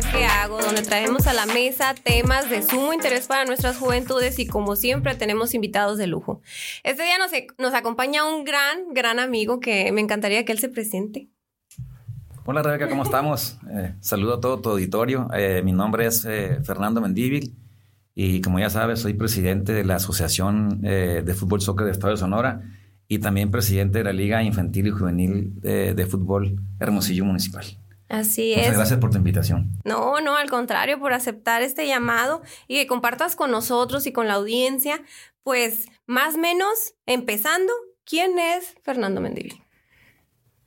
que hago donde traemos a la mesa temas de sumo interés para nuestras juventudes y como siempre tenemos invitados de lujo. Este día nos, nos acompaña un gran, gran amigo que me encantaría que él se presente. Hola Rebeca, ¿cómo estamos? Eh, saludo a todo tu auditorio. Eh, mi nombre es eh, Fernando Mendívil y como ya sabes soy presidente de la Asociación de Fútbol Soccer de Estado de Sonora y también presidente de la Liga Infantil y Juvenil de Fútbol Hermosillo Municipal. Así Muchas es. gracias por tu invitación. No, no, al contrario, por aceptar este llamado y que compartas con nosotros y con la audiencia, pues más o menos empezando, ¿quién es Fernando Mendivil?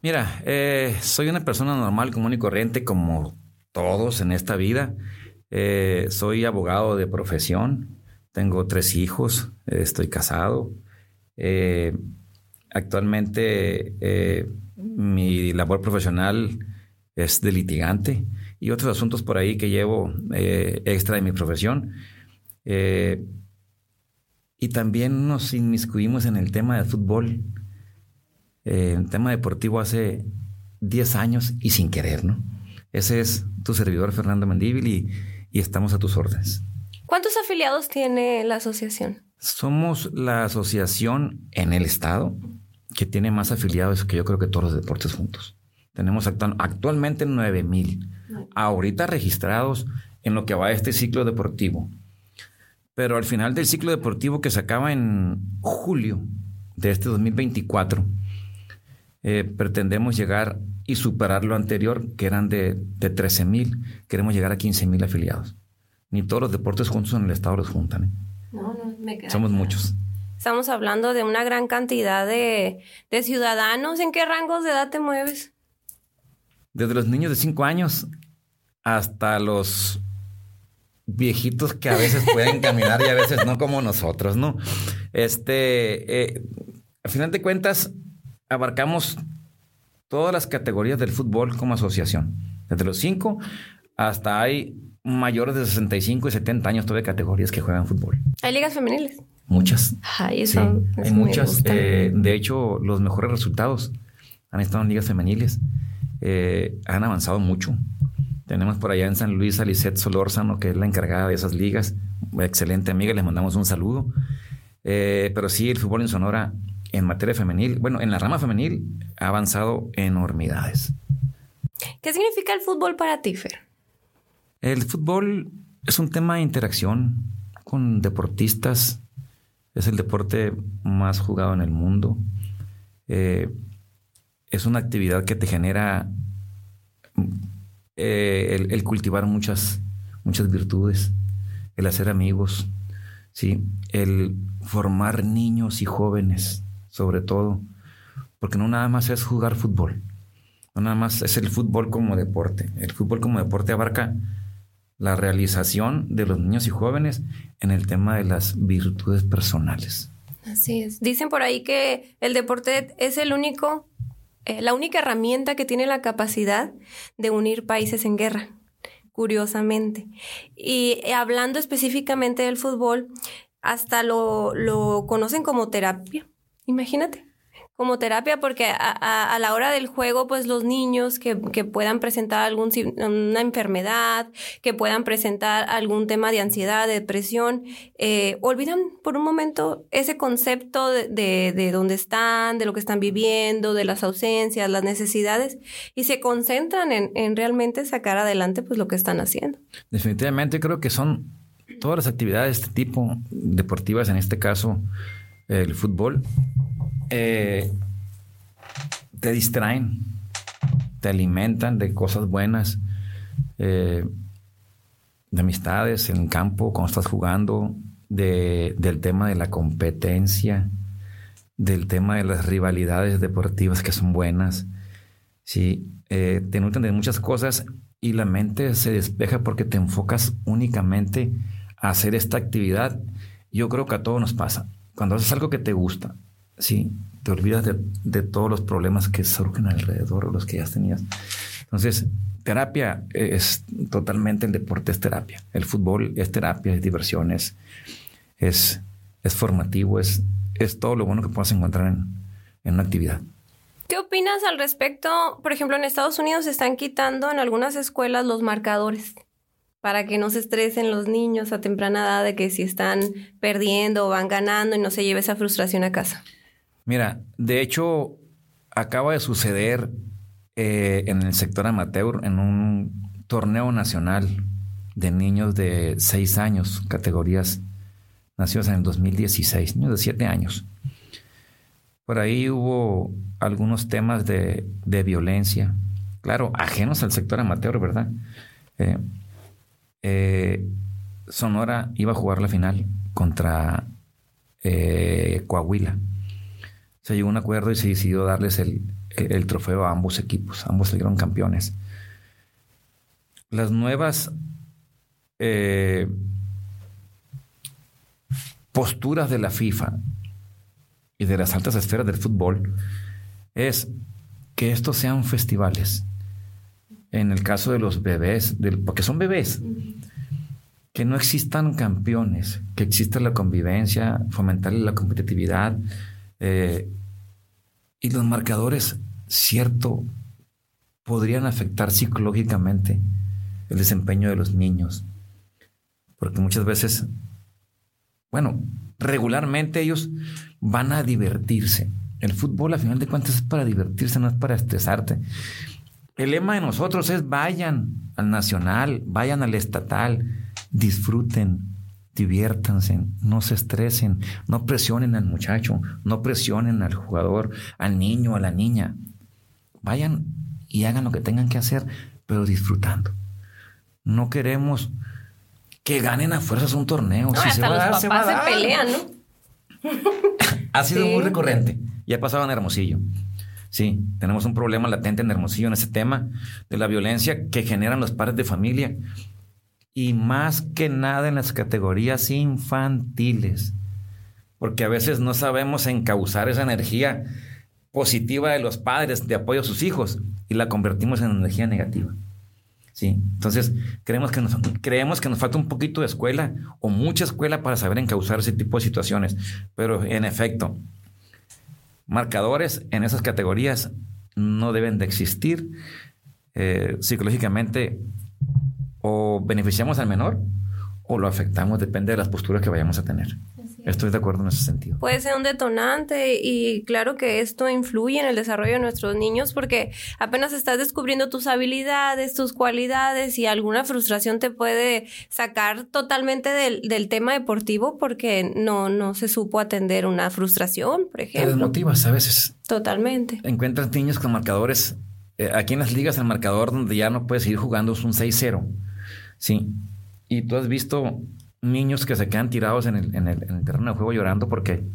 Mira, eh, soy una persona normal, común y corriente como todos en esta vida. Eh, soy abogado de profesión, tengo tres hijos, eh, estoy casado. actualmente mi labor profesional es de litigante y otros asuntos por ahí que llevo eh, extra de mi profesión. Eh, y también nos inmiscuimos en el tema de fútbol, eh, en el tema deportivo hace 10 años y sin querer, ¿no? Ese es tu servidor Fernando Mendíbil y, y estamos a tus órdenes. ¿Cuántos afiliados tiene la asociación? Somos la asociación en el estado que tiene más afiliados que yo creo que todos los deportes juntos. Tenemos actualmente 9 mil ahorita registrados en lo que va a este ciclo deportivo. Pero al final del ciclo deportivo que se acaba en julio de este 2024, eh, pretendemos llegar y superar lo anterior, que eran de, de 13 mil. Queremos llegar a 15 mil afiliados. Ni todos los deportes juntos en el Estado los juntan. ¿eh? No, no, me queda Somos muchos. Estamos hablando de una gran cantidad de, de ciudadanos. ¿En qué rangos de edad te mueves? Desde los niños de 5 años hasta los viejitos que a veces pueden caminar y a veces no como nosotros, ¿no? Este, eh, al final de cuentas, abarcamos todas las categorías del fútbol como asociación. Desde los 5 hasta hay mayores de 65 y 70 años todavía categorías que juegan fútbol. ¿Hay ligas femeniles? Muchas. Ay, eso, sí, hay muchas. Eh, de hecho, los mejores resultados han estado en ligas femeniles. Eh, han avanzado mucho. Tenemos por allá en San Luis a Lisette Solórzano, que es la encargada de esas ligas. Excelente amiga, les mandamos un saludo. Eh, pero sí, el fútbol en Sonora, en materia femenil, bueno, en la rama femenil, ha avanzado enormidades. ¿Qué significa el fútbol para ti, Fer? El fútbol es un tema de interacción con deportistas. Es el deporte más jugado en el mundo. Eh, es una actividad que te genera eh, el, cultivar muchas, muchas virtudes, el hacer amigos, ¿sí? el formar niños y jóvenes, sobre todo, porque no nada más es jugar fútbol, no nada más es el fútbol como deporte. El fútbol como deporte abarca la realización de los niños y jóvenes en el tema de las virtudes personales. Así es. Dicen por ahí que el deporte es el único eh, la única herramienta que tiene la capacidad de unir países en guerra, curiosamente. Y eh, hablando específicamente del fútbol, hasta lo, lo conocen como terapia. Imagínate como terapia porque a, la hora del juego, pues los niños que, puedan presentar algún, una enfermedad, que puedan presentar algún tema de ansiedad, de depresión, eh, olvidan por un momento ese concepto de, de, dónde están, de lo que están viviendo, de las ausencias, las necesidades, y se concentran en, en realmente sacar adelante pues lo que están haciendo. Definitivamente creo que son todas las actividades de este tipo, deportivas en este caso, el fútbol, eh, te distraen, te alimentan de cosas buenas, eh, de amistades en campo, cuando estás jugando, del tema de la competencia, del tema de las rivalidades deportivas que son buenas. Sí, eh, te nutren de muchas cosas y la mente se despeja porque te enfocas únicamente a hacer esta actividad. Yo creo que a todos nos pasa. Cuando haces algo que te gusta, sí, te olvidas de, todos los problemas que surgen alrededor o los que ya tenías. Entonces, terapia es totalmente el deporte es terapia. El fútbol es terapia, es diversión, es, es, formativo, es, es todo lo bueno que puedas encontrar en, en una actividad. ¿Qué ¿Qué opinas al respecto? Por ejemplo, en Estados Unidos se están quitando en algunas escuelas los marcadores para que no se estresen los niños a temprana edad de que si están perdiendo o van ganando y no se lleve esa frustración a casa. Mira, de hecho, acaba de suceder eh, en el sector amateur en un torneo nacional de niños de 6 años, categorías nacidos en el 2016, niños de 7 años. Por ahí hubo algunos temas de, violencia, claro, ajenos al sector amateur, ¿verdad? Eh, eh, Sonora iba a jugar la final contra eh, Coahuila. Se llegó a un acuerdo y se decidió darles el, el trofeo a ambos equipos. Ambos salieron campeones. Las nuevas posturas de la FIFA y de las altas esferas del fútbol es que estos sean festivales. En el caso de los bebés, porque son bebés, que no existan campeones, que exista la convivencia, fomentar la competitividad. Eh, y los marcadores, cierto, podrían afectar psicológicamente el desempeño de los niños. Porque muchas veces, bueno, regularmente ellos van a divertirse. El fútbol, a final de cuentas, es para divertirse, no es para estresarte. El lema de nosotros es vayan al nacional, vayan al estatal, disfruten, diviértanse, no se estresen, no presionen al muchacho, no presionen al jugador, al niño, a la niña. Vayan y hagan lo que tengan que hacer, pero disfrutando. No queremos que ganen a fuerzas un torneo. si se va a dar, se va a dar. pelean, ¿no? ha sido muy recurrente y ha pasado en Hermosillo. Sí, tenemos un problema latente en Hermosillo en ese tema de la violencia que generan los padres de familia y más que nada en las categorías infantiles, porque a veces no sabemos encauzar esa energía positiva de los padres de apoyo a sus hijos y la convertimos en energía negativa. Sí, entonces creemos que, nos, creemos que nos falta un poquito de escuela o mucha escuela para saber encauzar ese tipo de situaciones. Pero en efecto, marcadores en esas categorías no deben de existir. Eh, psicológicamente o beneficiamos al menor o lo afectamos, depende de las posturas que vayamos a tener. Estoy de acuerdo en ese sentido. Puede ser un detonante y claro que esto influye en el desarrollo de nuestros niños porque apenas estás descubriendo tus habilidades, tus cualidades y alguna frustración te puede sacar totalmente del, tema deportivo porque no, no se supo atender una frustración, por ejemplo. Te desmotivas a veces. Totalmente. Encuentras niños con marcadores. Eh, aquí en las ligas el marcador donde ya no puedes seguir jugando es un 6-0. Sí. Y tú has visto niños que se quedan tirados en el, en el, terreno de juego llorando porque,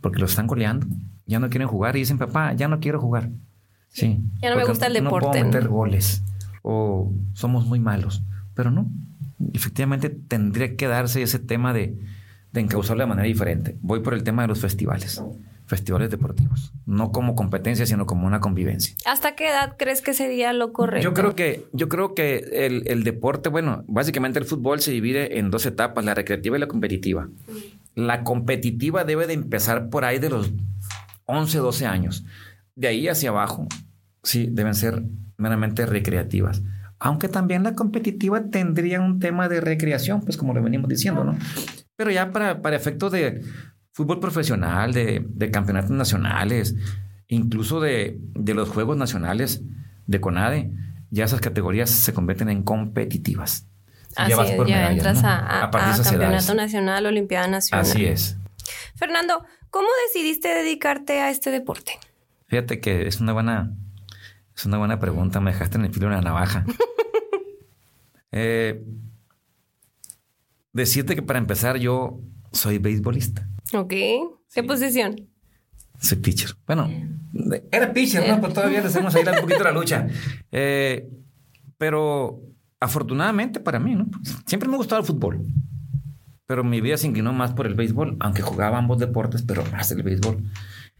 porque los están goleando. Ya no quieren jugar y dicen, papá, ya no quiero jugar. Sí. Ya no me gusta el deporte. No puedo meter goles o somos muy malos. Pero no. Efectivamente tendría que darse ese tema de, de encauzarlo de manera diferente. Voy por el tema de los festivales festivales deportivos, no como competencia, sino como una convivencia. ¿Hasta qué edad crees que sería lo correcto? Yo creo que, yo creo que el, deporte, bueno, básicamente el fútbol se divide en dos etapas, la recreativa y la competitiva. La competitiva debe de empezar por ahí de los 11, 12 años. De ahí hacia abajo, sí, deben ser meramente recreativas. Aunque también la competitiva tendría un tema de recreación, pues como lo venimos diciendo, ¿no? Pero ya para, para efectos de, fútbol profesional, de, campeonatos nacionales, incluso de, los Juegos Nacionales de CONADE, ya esas categorías se convierten en competitivas. Así ya, ya entras a, Campeonato Nacional, Olimpiada Nacional. Así es. Fernando, ¿cómo decidiste dedicarte a este deporte? Fíjate que es una buena, es una buena pregunta. Me dejaste en el filo de la navaja. eh, decirte que para empezar yo soy beisbolista. Ok. ¿Qué posición? Soy pitcher. Bueno, era pitcher, ¿no? Pero todavía le hacemos ahí un poquito la lucha. Eh, pero afortunadamente para mí, ¿no? Siempre me ha gustado el fútbol. Pero mi vida se inclinó más por el béisbol, aunque jugaba ambos deportes, pero más el béisbol.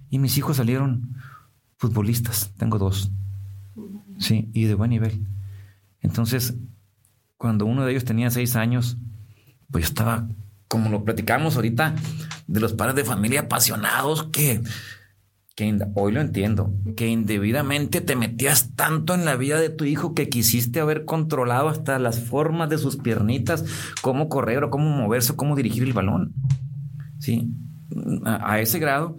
Y mis hijos salieron futbolistas. Tengo dos. Sí, y de buen nivel. Entonces, cuando uno de ellos tenía seis años, pues estaba como lo platicamos ahorita, de los padres de familia apasionados que, que hoy lo entiendo, que indebidamente te metías tanto en la vida de tu hijo que quisiste haber controlado hasta las formas de sus piernitas, cómo correr o cómo moverse o cómo dirigir el balón. Sí, a, ese grado.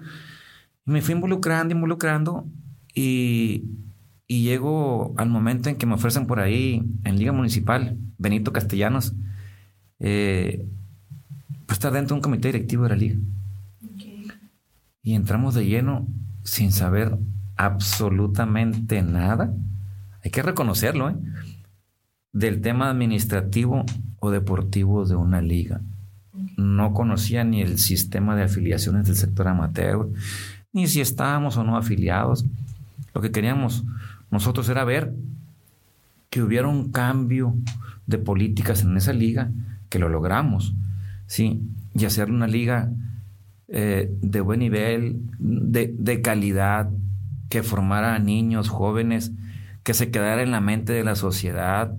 Me fui involucrando, involucrando y, y llego al momento en que me ofrecen por ahí en Liga Municipal, Benito Castellanos, eh, pues estar dentro de un comité directivo de la liga. Y entramos de lleno sin saber absolutamente nada, hay que reconocerlo, ¿eh? del tema administrativo o deportivo de una liga. No conocía ni el sistema de afiliaciones del sector amateur, ni si estábamos o no afiliados. Lo que queríamos nosotros era ver que hubiera un cambio de políticas en esa liga, que lo logramos, ¿sí? Y hacer una liga eh, de buen nivel, de, calidad, que formara a niños, jóvenes, que se quedara en la mente de la sociedad,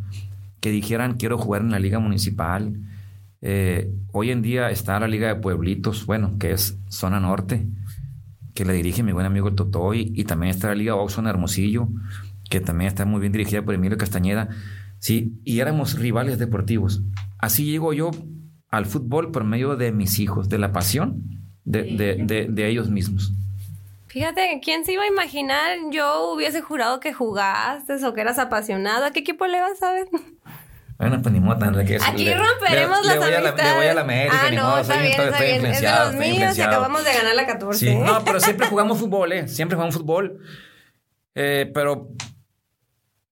que dijeran quiero jugar en la liga municipal. Eh, hoy en día está la liga de pueblitos, bueno, que es zona norte, que la dirige mi buen amigo Totoy, y también está la liga Oxon Hermosillo, que también está muy bien dirigida por Emilio Castañeda. Sí, y éramos rivales deportivos. Así llego yo al fútbol por medio de mis hijos, de la pasión de, ellos mismos. Fíjate, ¿quién se iba a imaginar? Yo hubiese jurado que jugaste o que eras apasionado. ¿A qué equipo le vas a ver? Bueno, pues ni modo, que Aquí romperemos las le amistades. le voy a la América, ah, no, está bien, está bien. Es de los míos y acabamos de ganar la 14. Sí, no, pero siempre jugamos fútbol, ¿eh? Siempre jugamos fútbol. Eh, pero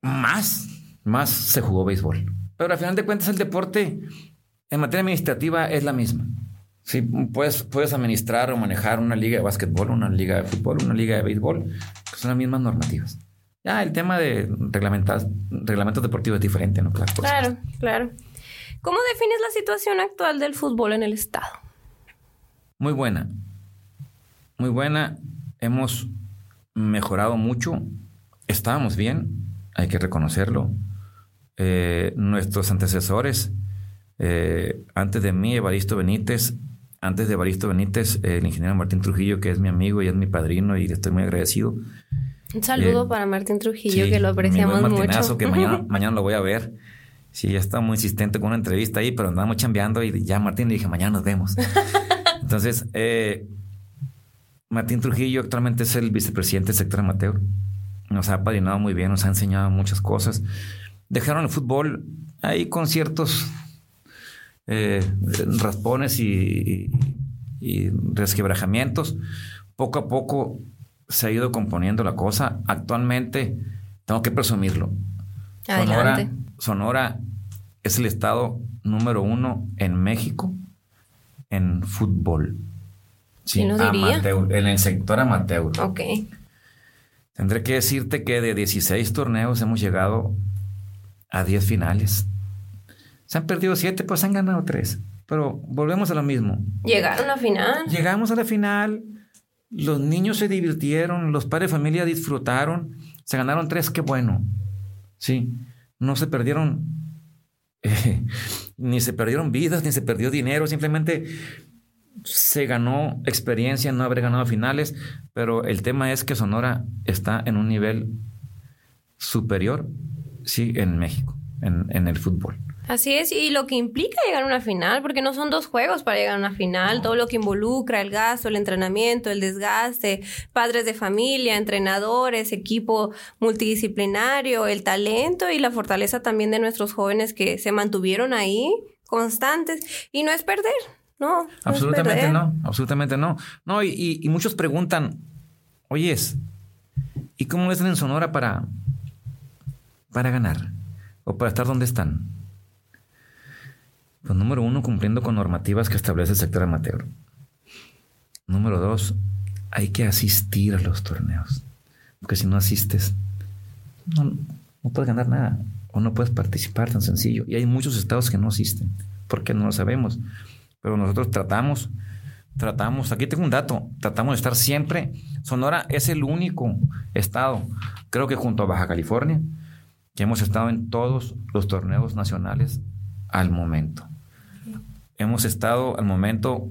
más, más se jugó béisbol. Pero al final de cuentas el deporte en materia administrativa es la misma. Sí, puedes, puedes administrar o manejar una liga de básquetbol, una liga de fútbol, una liga de béisbol, que son las mismas normativas. Ya el tema de reglamentos, reglamentos deportivos es diferente, ¿no? Claro, claro, claro. ¿Cómo defines la situación actual del fútbol en el Estado? Muy buena. Muy buena. Hemos mejorado mucho. Estábamos bien, hay que reconocerlo. Eh, nuestros antecesores, eh, antes de mí, Evaristo Benítez, antes de Baristo Benítez, el ingeniero Martín Trujillo, que es mi amigo y es mi padrino y le estoy muy agradecido. Un saludo eh, para Martín Trujillo, que lo apreciamos mucho. que mañana, mañana lo voy a ver. Sí, ya está muy insistente con una entrevista ahí, pero andamos chambeando y ya Martín le dije, mañana nos vemos. Entonces, eh, Martín Trujillo actualmente es el vicepresidente del sector amateur. Nos ha padrinado muy bien, nos ha enseñado muchas cosas. Dejaron el fútbol ahí con ciertos eh, raspones y, resquebrajamientos. Poco a poco se ha ido componiendo la cosa. Actualmente, tengo que presumirlo. Sonora, Sonora es el estado número uno en México en fútbol. Sí, amateur, en el sector amateur. Ok. Tendré que decirte que de 16 torneos hemos llegado a 10 finales. Se han perdido siete, pues han ganado tres. Pero volvemos a lo mismo. Llegaron a la final. Llegamos a la final. Los niños se divirtieron, los padres de familia disfrutaron, se ganaron tres, qué bueno. Sí, no se perdieron, eh, ni se perdieron vidas, ni se perdió dinero, simplemente se ganó experiencia, no haber ganado finales, pero el tema es que Sonora está en un nivel superior, sí, en México, en el fútbol. Así es, y lo que implica llegar a una final, porque no son dos juegos para llegar a una final, todo lo que involucra, el gasto, el entrenamiento, el desgaste, padres de familia, entrenadores, equipo multidisciplinario, el talento y la fortaleza también de nuestros jóvenes que se mantuvieron ahí constantes, y no es perder, no. absolutamente no, absolutamente no. No, y, y, muchos preguntan, oyes, ¿y cómo están en Sonora para, para ganar? ¿O para estar donde están? Pues número uno, cumpliendo con normativas que establece el sector amateur. Número dos, hay que asistir a los torneos. Porque si no asistes, no, puedes ganar nada. O no puedes participar tan sencillo. Y hay muchos estados que no asisten. porque no lo sabemos? Pero nosotros tratamos, tratamos, aquí tengo un dato, tratamos de estar siempre. Sonora es el único estado, creo que junto a Baja California, que hemos estado en todos los torneos nacionales al momento. Hemos estado al momento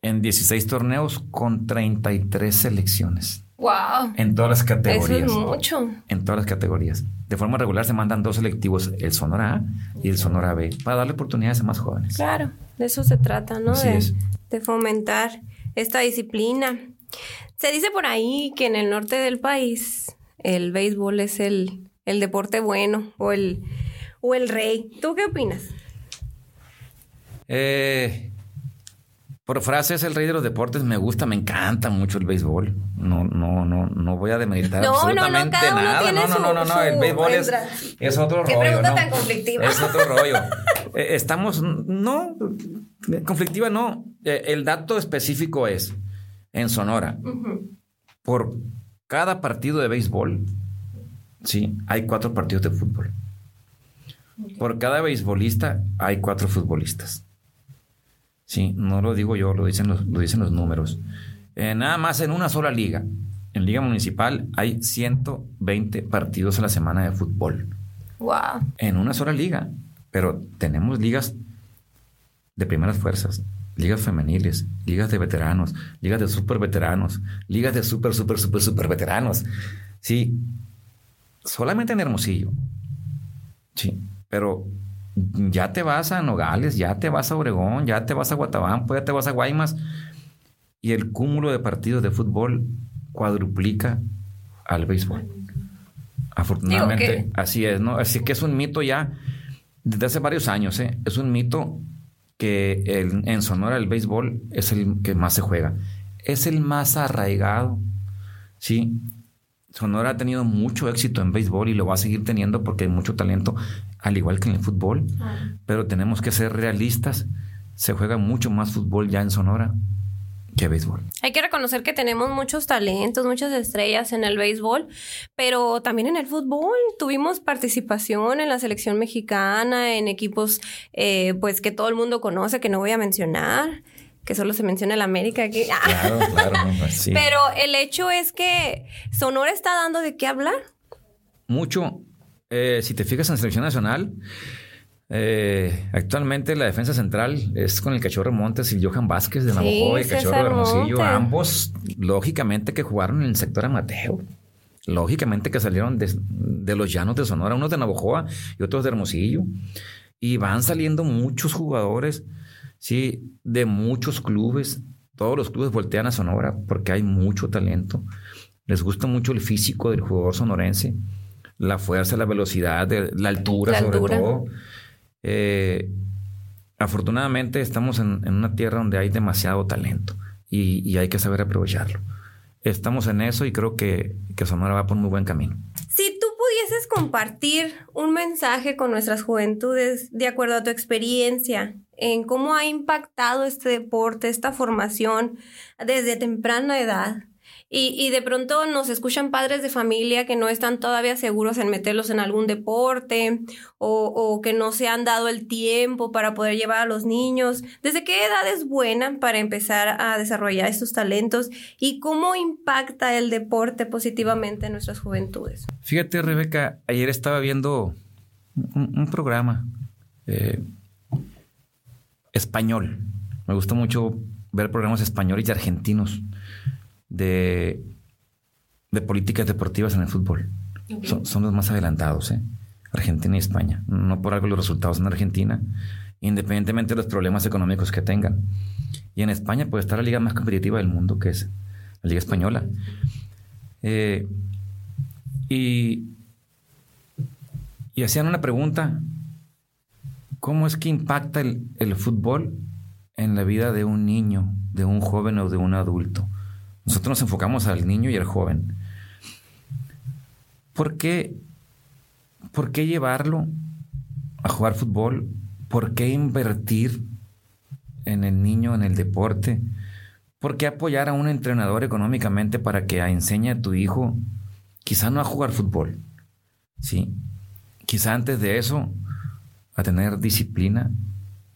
en 16 torneos con 33 selecciones. ¡Wow! En todas las categorías. Eso es mucho. En todas las categorías. De forma regular se mandan dos selectivos, el Sonora A y el Sonora B, para darle oportunidades a más jóvenes. Claro, de eso se trata, ¿no? de, de fomentar esta disciplina. Se dice por ahí que en el norte del país el béisbol es el, el deporte bueno o el, o el rey. ¿Tú qué opinas? Eh, por frases, el rey de los deportes me gusta, me encanta mucho el béisbol. No, no, no, no voy a demeritar absolutamente nada. No, no, no, no, no, el béisbol es, es, otro ¿Qué rollo. pregunta tan conflictiva? Es otro rollo. Eh, estamos, no, conflictiva no. Eh, el dato específico es, en Sonora, por cada partido de béisbol, sí, hay cuatro partidos de fútbol. Por cada beisbolista hay cuatro futbolistas. Sí, no lo digo yo, lo dicen los, lo dicen los números. Eh, nada más en una sola liga, en Liga Municipal, hay 120 partidos a la semana de fútbol. Wow. En una sola liga. Pero tenemos ligas de primeras fuerzas, ligas femeniles, ligas de veteranos, ligas de super veteranos, ligas de super, super, super, super veteranos. Sí, solamente en Hermosillo. Sí, pero ya te vas a Nogales, ya te vas a Obregón, ya te vas a Guatabampo, ya te vas a Guaymas. Y el cúmulo de partidos de fútbol cuadruplica al béisbol. Afortunadamente, así es, ¿no? Así que es un mito ya desde hace varios años, ¿eh? Es un mito que en Sonora el béisbol es el que más se juega. Es el más arraigado, ¿sí? Sonora ha tenido mucho éxito en béisbol y lo va a seguir teniendo porque hay mucho talento, al igual que en el fútbol. Pero tenemos que ser realistas. Se juega mucho más fútbol ya en Sonora que béisbol. Hay que reconocer que tenemos muchos talentos, muchas estrellas en el béisbol, pero también en el fútbol. Tuvimos participación en la selección mexicana, en equipos eh, pues que todo el mundo conoce, que no voy a mencionar que solo se menciona el América aquí. Claro, claro. Sí. Pero el hecho es que Sonora está dando de qué hablar. Mucho. Eh, si te fijas en selección nacional, eh, actualmente la defensa central es con el Cachorro Montes y Johan Vázquez de Navajo y Cachorro Hermosillo. Ambos, lógicamente, que jugaron en el sector Amateo. Lógicamente que salieron de, de, los llanos de Sonora, unos de Navojoa y otros de Hermosillo. Y van saliendo muchos jugadores Sí, de muchos clubes. Todos los clubes voltean a Sonora porque hay mucho talento. Les gusta mucho el físico del jugador sonorense, la fuerza, la velocidad, la altura, sobre todo. Eh, afortunadamente estamos en, una tierra donde hay demasiado talento y, y, hay que saber aprovecharlo. Estamos en eso y creo que, que Sonora va por muy buen camino. Si tú pudieses compartir un mensaje con nuestras juventudes de acuerdo a tu experiencia en cómo ha impactado este deporte, esta formación desde temprana edad. Y, de pronto nos escuchan padres de familia que no están todavía seguros en meterlos en algún deporte o, o, que no se han dado el tiempo para poder llevar a los niños. ¿Desde qué edad es buena para empezar a desarrollar estos talentos y cómo impacta el deporte positivamente en nuestras juventudes? Fíjate, Rebeca, ayer estaba viendo un, programa. Eh, español. Me gusta mucho ver programas españoles y argentinos de, de políticas deportivas en el fútbol. Son, los más adelantados, ¿eh? Argentina y España. No por algo los resultados en Argentina, independientemente de los problemas económicos que tengan. Y en España, pues está la liga más competitiva del mundo, que es la Liga Española. Eh, y, y hacían una pregunta ¿Cómo es que impacta el, fútbol en la vida de un niño, de un joven o de un adulto? Nosotros nos enfocamos al niño y al joven. ¿Por qué, ¿Por qué llevarlo a jugar fútbol? ¿Por qué invertir en el niño, en el deporte? ¿Por qué apoyar a un entrenador económicamente para que enseñe a tu hijo, quizá no a jugar fútbol? Sí. Quizá antes de eso a tener disciplina,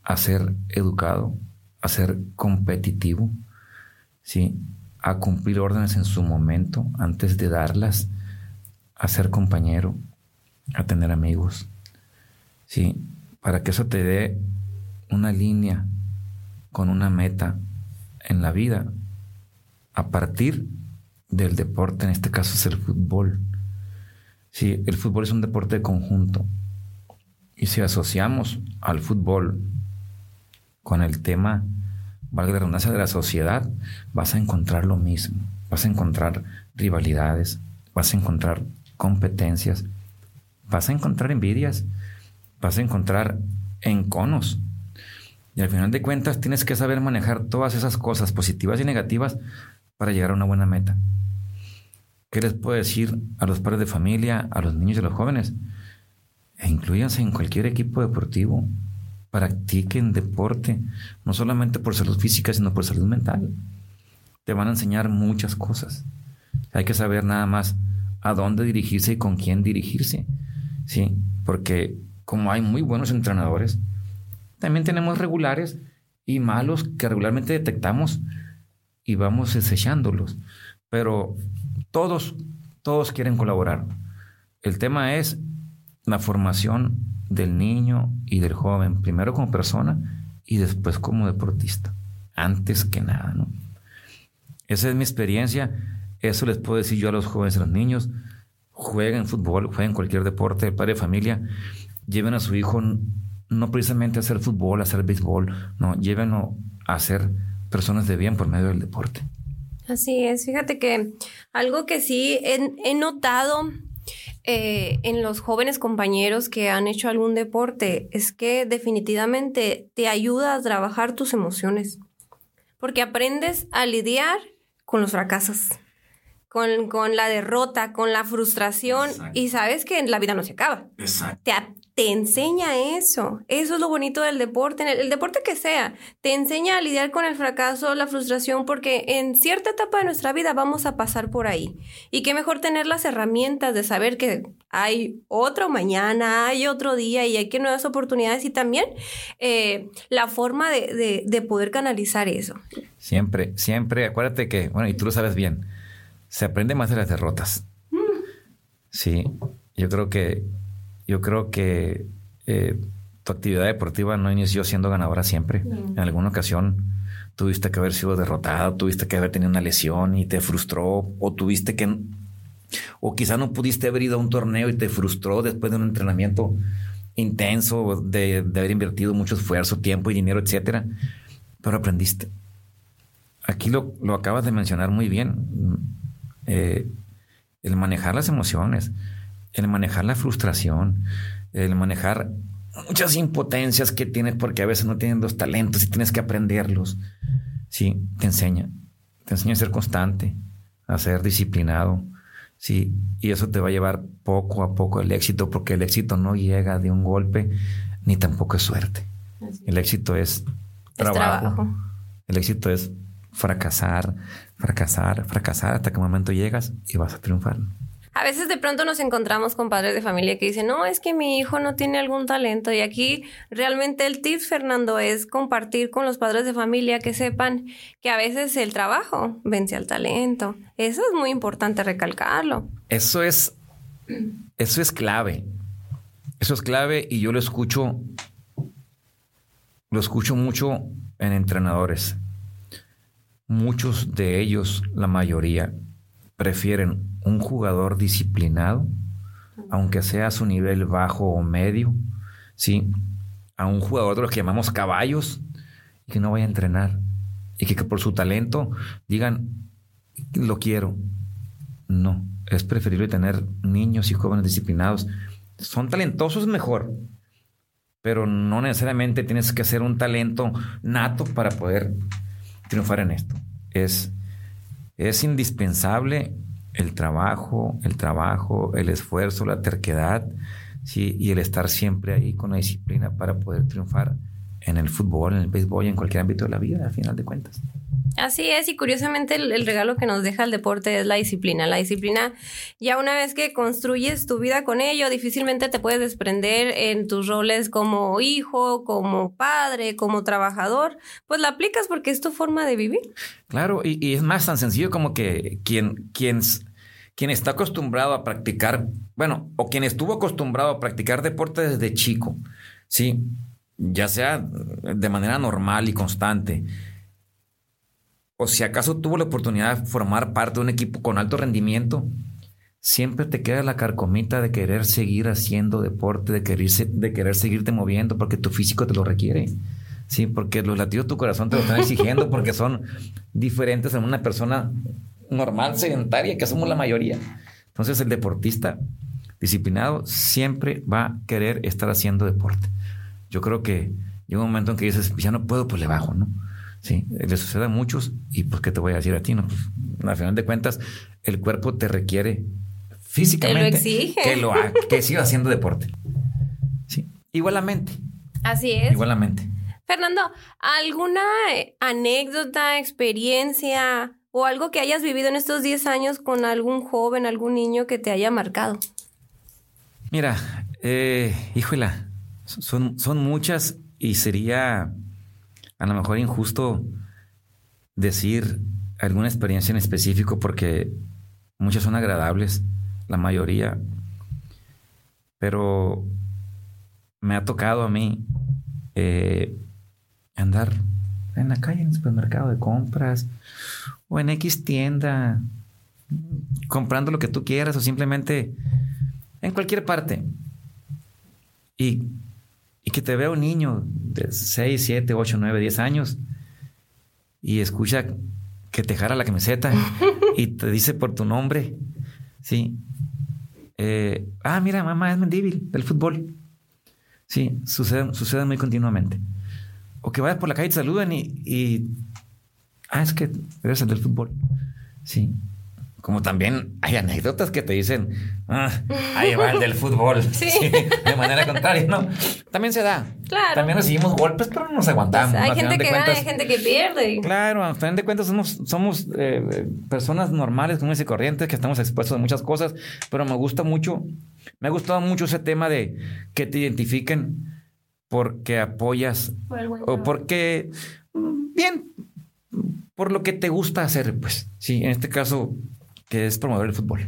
a ser educado, a ser competitivo, ¿sí? A cumplir órdenes en su momento antes de darlas, a ser compañero, a tener amigos, ¿sí? para que eso te dé una línea con una meta en la vida a partir del deporte, en este caso es el fútbol. Sí, el fútbol es un deporte de conjunto. Y si asociamos al fútbol con el tema, valga la redundancia, de la sociedad, vas a encontrar lo mismo. Vas a encontrar rivalidades, vas a encontrar competencias, vas a encontrar envidias, vas a encontrar enconos. Y al final de cuentas tienes que saber manejar todas esas cosas positivas y negativas para llegar a una buena meta. ¿Qué les puedo decir a los padres de familia, a los niños y a los jóvenes? E incluyanse en cualquier equipo deportivo. Practiquen deporte, no solamente por salud física, sino por salud mental. Te van a enseñar muchas cosas. Hay que saber nada más a dónde dirigirse y con quién dirigirse. Sí, porque como hay muy buenos entrenadores, también tenemos regulares y malos que regularmente detectamos y vamos desechándolos. Pero todos, todos quieren colaborar. El tema es la formación del niño y del joven, primero como persona y después como deportista, antes que nada, ¿no? Esa es mi experiencia, eso les puedo decir yo a los jóvenes a los niños, jueguen fútbol, jueguen cualquier deporte, padre de familia, lleven a su hijo no precisamente a hacer fútbol, a hacer béisbol, no, llévenlo a ser personas de bien por medio del deporte. Así es, fíjate que algo que sí he, notado eh, en los jóvenes compañeros que han hecho algún deporte es que definitivamente te ayuda a trabajar tus emociones, porque aprendes a lidiar con los fracasos, con, con la derrota, con la frustración y sabes que la vida no se acaba. Exacto. Te, te enseña eso. Eso es lo bonito del deporte, el, el, deporte que sea. Te enseña a lidiar con el fracaso, la frustración, porque en cierta etapa de nuestra vida vamos a pasar por ahí. Y qué mejor tener las herramientas de saber que hay otro mañana, hay otro día y hay que nuevas oportunidades y también eh, la forma de, de, de poder canalizar eso. Siempre, siempre, acuérdate que, bueno, y tú lo sabes bien, se aprende más de las derrotas. Mm. Sí, yo creo que yo creo que eh, tu actividad deportiva no inició siendo ganadora siempre. En alguna ocasión tuviste que haber sido derrotado, tuviste que haber tenido una lesión y te frustró, o tuviste que, o quizá no pudiste haber ido a un torneo y te frustró después de un entrenamiento intenso, de, haber invertido mucho esfuerzo, tiempo y dinero, etcétera, pero aprendiste. Aquí lo, lo acabas de mencionar muy bien. Eh, el manejar las emociones el manejar la frustración, el manejar muchas impotencias que tienes porque a veces no tienes los talentos y tienes que aprenderlos. Sí, te enseña. Te enseña a ser constante, a ser disciplinado. Sí, y eso te va a llevar poco a poco al éxito, porque el éxito no llega de un golpe, ni tampoco es suerte. El éxito es, trabajo. El éxito es fracasar, fracasar, fracasar hasta que un momento llegas y vas a triunfar. A veces de pronto nos encontramos con padres de familia que dicen, no, es que mi hijo no tiene algún talento. Y aquí realmente el tip, Fernando, es compartir con los padres de familia que sepan que a veces el trabajo vence al talento. Eso es muy importante recalcarlo. Eso es, eso es clave. Eso es clave y yo lo escucho, lo escucho mucho en entrenadores. Muchos de ellos, la mayoría, prefieren un jugador disciplinado, aunque sea a su nivel bajo o medio, ¿sí? A un jugador de los que llamamos caballos y que no vaya a entrenar y que, por su talento digan, lo quiero. No, es preferible tener niños y jóvenes disciplinados. Son talentosos mejor, pero no necesariamente tienes que ser un talento nato para poder triunfar en esto. Es, es indispensable el trabajo, el trabajo, el esfuerzo, la terquedad, ¿sí? y el estar siempre ahí con la disciplina para poder triunfar en el fútbol, en el béisbol y en cualquier ámbito de la vida, al final de cuentas. Así es, y curiosamente el, regalo que nos deja el deporte es la disciplina. La disciplina, ya una vez que construyes tu vida con ello, difícilmente te puedes desprender en tus roles como hijo, como padre, como trabajador, pues la aplicas porque es tu forma de vivir. Claro, y, es más tan sencillo como que quien, quien, quien está acostumbrado a practicar, bueno, o quien estuvo acostumbrado a practicar deporte desde chico, sí, ya sea de manera normal y constante, o si acaso tuvo la oportunidad de formar parte de un equipo con alto rendimiento, siempre te queda la carcomita de querer seguir haciendo deporte, de querer, de querer seguirte moviendo porque tu físico te lo requiere. Sí, porque los latidos de tu corazón te lo están exigiendo porque son diferentes en una persona normal, sedentaria, que somos la mayoría. Entonces el deportista disciplinado siempre va a querer estar haciendo deporte. Yo creo que llega un momento en que dices, ya no puedo, pues le bajo, ¿no? Sí, le sucede a muchos y pues qué te voy a decir a ti, ¿no? Pues, al final de cuentas, el cuerpo te requiere físicamente que lo que siga haciendo deporte. Sí, igualmente. Así es. Igualmente. Fernando, ¿alguna anécdota, experiencia o algo que hayas vivido en estos 10 años con algún joven, algún niño que te haya marcado? Mira, eh, híjola, son, son muchas y sería a lo mejor injusto decir alguna experiencia en específico porque muchas son agradables, la mayoría, pero me ha tocado a mí eh, andar en la calle, en el supermercado de compras o en X tienda, comprando lo que tú quieras o simplemente en cualquier parte. Y, y que te vea un niño de 6, 7, 8, 9, 10 años y escucha que te jara la camiseta y te dice por tu nombre, ¿sí? Eh, ah, mira, mamá es Mendíbil del fútbol. Sí, sucede, sucede muy continuamente. O que vayas por la calle y te saluden y, Ah, es que eres el del fútbol. Sí. Como también hay anécdotas que te dicen, ah, ahí va el del fútbol. Sí. de manera contraria, ¿no? También se da. Claro. También recibimos golpes, pero no nos aguantamos. Pues hay gente que gana, hay gente que pierde. Claro, a fin de cuentas somos, somos eh, personas normales, comunes y corrientes, que estamos expuestos a muchas cosas, pero me gusta mucho, me ha gustado mucho ese tema de que te identifiquen porque apoyas o porque, mm, bien, por lo que te gusta hacer, pues. Sí, en este caso, que es promover el fútbol.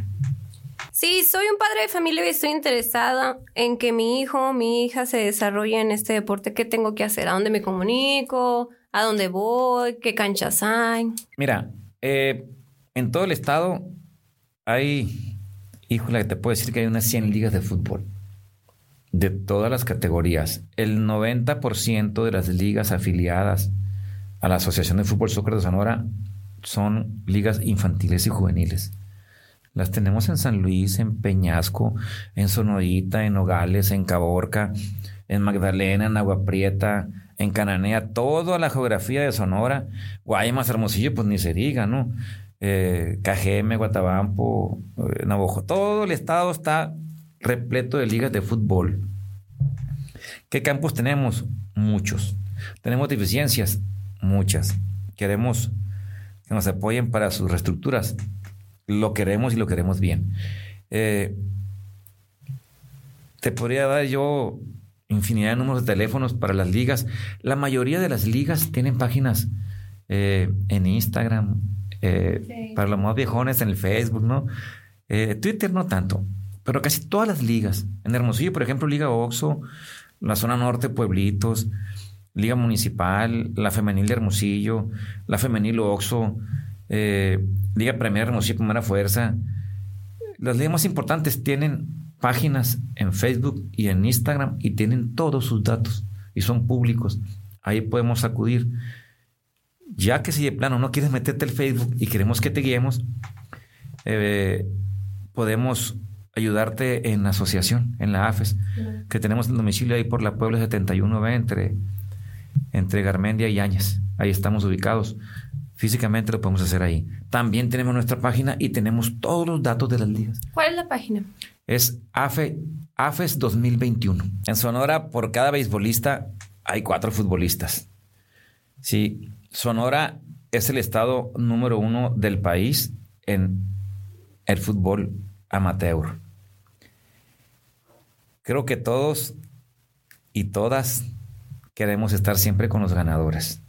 Sí, soy un padre de familia y estoy interesada en que mi hijo o mi hija se desarrolle en este deporte. ¿Qué tengo que hacer? ¿A dónde me comunico? ¿A dónde voy? ¿Qué canchas hay? Mira, eh, en todo el estado hay, híjole, te puedo decir que hay unas 100 ligas de fútbol de todas las categorías. El 90% de las ligas afiliadas a la Asociación de Fútbol Soccer de Sonora son ligas infantiles y juveniles. Las tenemos en San Luis, en Peñasco, en Sonorita, en Nogales, en Caborca, en Magdalena, en Agua Prieta, en Cananea, toda la geografía de Sonora. Guaymas, Hermosillo, pues ni se diga, ¿no? Eh, KGM, Guatabampo, eh, Navojo, todo el estado está repleto de ligas de fútbol. ¿Qué campos tenemos? Muchos. ¿Tenemos deficiencias? Muchas. Queremos que nos apoyen para sus reestructuras. Lo queremos y lo queremos bien. Eh, te podría dar yo infinidad de números de teléfonos para las ligas. La mayoría de las ligas tienen páginas eh, en Instagram, eh, para los más viejones en el Facebook, ¿no? Twitter no tanto, pero casi todas las ligas. En Hermosillo, por ejemplo, Liga Oxo, la zona norte, Pueblitos, Liga Municipal, la Femenil de Hermosillo, la Femenil Oxo, eh, Liga Premier Hermosillo Primera Fuerza. Las ligas más importantes tienen páginas en Facebook y en Instagram y tienen todos sus datos y son públicos. Ahí podemos acudir. Ya que si de plano no quieres meterte el Facebook y queremos que te guiemos, eh, podemos ayudarte en la asociación, en la AFES, que tenemos el domicilio ahí por la Puebla 71B entre entre Garmendia y Áñez. Ahí estamos ubicados. Físicamente lo podemos hacer ahí. También tenemos nuestra página y tenemos todos los datos de las ligas. ¿Cuál es la página? Es AFE, AFES 2021. En Sonora, por cada beisbolista hay cuatro futbolistas. Sí, Sonora es el estado número uno del país en el fútbol amateur. Creo que todos y todas queremos estar siempre con los ganadores.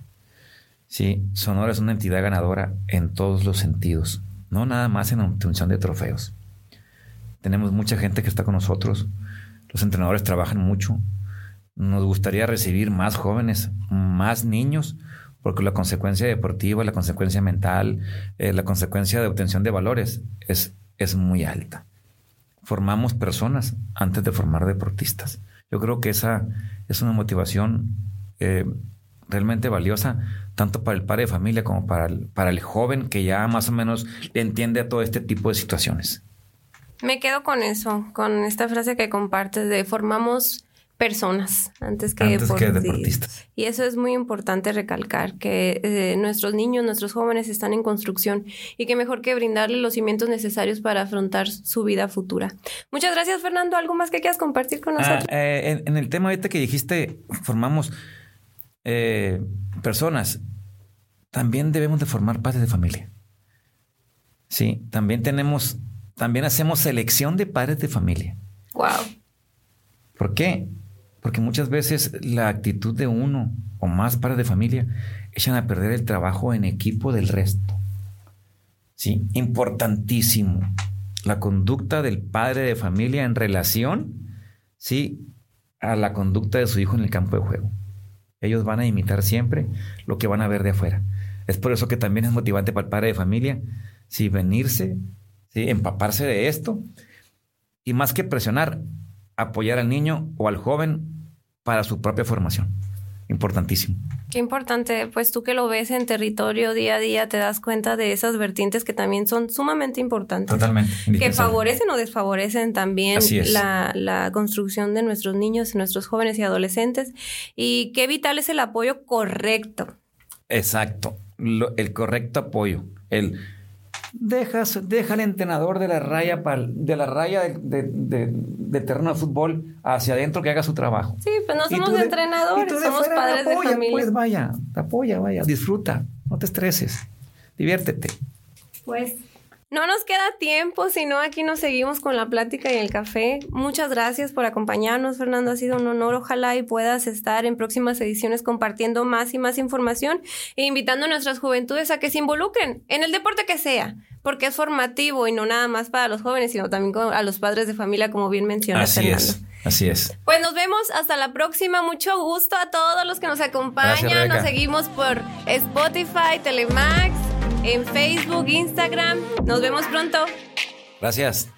Sí, Sonora es una entidad ganadora en todos los sentidos, no nada más en obtención de trofeos. Tenemos mucha gente que está con nosotros, los entrenadores trabajan mucho, nos gustaría recibir más jóvenes, más niños, porque la consecuencia deportiva, la consecuencia mental, eh, la consecuencia de obtención de valores es, es muy alta. Formamos personas antes de formar deportistas. Yo creo que esa es una motivación eh, realmente valiosa, tanto para el padre de familia como para el, para el joven que ya más o menos entiende a todo este tipo de situaciones. Me quedo con eso, con esta frase que compartes de formamos personas antes que, deportistas. Y eso es muy importante recalcar, que eh, nuestros niños, nuestros jóvenes están en construcción y que mejor que brindarles los cimientos necesarios para afrontar su vida futura. Muchas gracias, Fernando. ¿Algo más que quieras compartir con ah, nosotros? Eh, en, el tema ahorita que dijiste, formamos eh, personas, también debemos de formar padres de familia. Sí, también tenemos, también hacemos selección de padres de familia. Wow. ¿Por qué? Porque muchas veces la actitud de uno o más padres de familia echan a perder el trabajo en equipo del resto. Sí, importantísimo. La conducta del padre de familia en relación, sí, a la conducta de su hijo en el campo de juego. Ellos van a imitar siempre lo que van a ver de afuera. Es por eso que también es motivante para el padre de familia, sí, venirse, sí, empaparse de esto y más que presionar, apoyar al niño o al joven para su propia formación. Importantísimo. Qué importante, pues tú que lo ves en territorio día a día, te das cuenta de esas vertientes que también son sumamente importantes. Totalmente. Que favorecen o desfavorecen también la, la, construcción de nuestros niños, nuestros jóvenes y adolescentes. Y qué vital es el apoyo correcto. Exacto, el correcto apoyo. El dejas, deja al entrenador de la raya, de la raya de, terreno de fútbol hacia adentro que haga su trabajo. Sí, pues no somos entrenadores, somos padres de familia. Pues vaya, apoya, vaya, disfruta, no te estreses, diviértete. Pues no nos queda tiempo, sino aquí nos seguimos con la plática y el café. Muchas gracias por acompañarnos, Fernando. Ha sido un honor. Ojalá y puedas estar en próximas ediciones compartiendo más y más información e invitando a nuestras juventudes a que se involucren en el deporte que sea, porque es formativo y no nada más para los jóvenes, sino también a los padres de familia, como bien mencionas, Así Es. Así es. Pues nos vemos hasta la próxima. Mucho gusto a todos los que nos acompañan. nos seguimos por Spotify, Telemax en Facebook, Instagram. Nos vemos pronto. Gracias.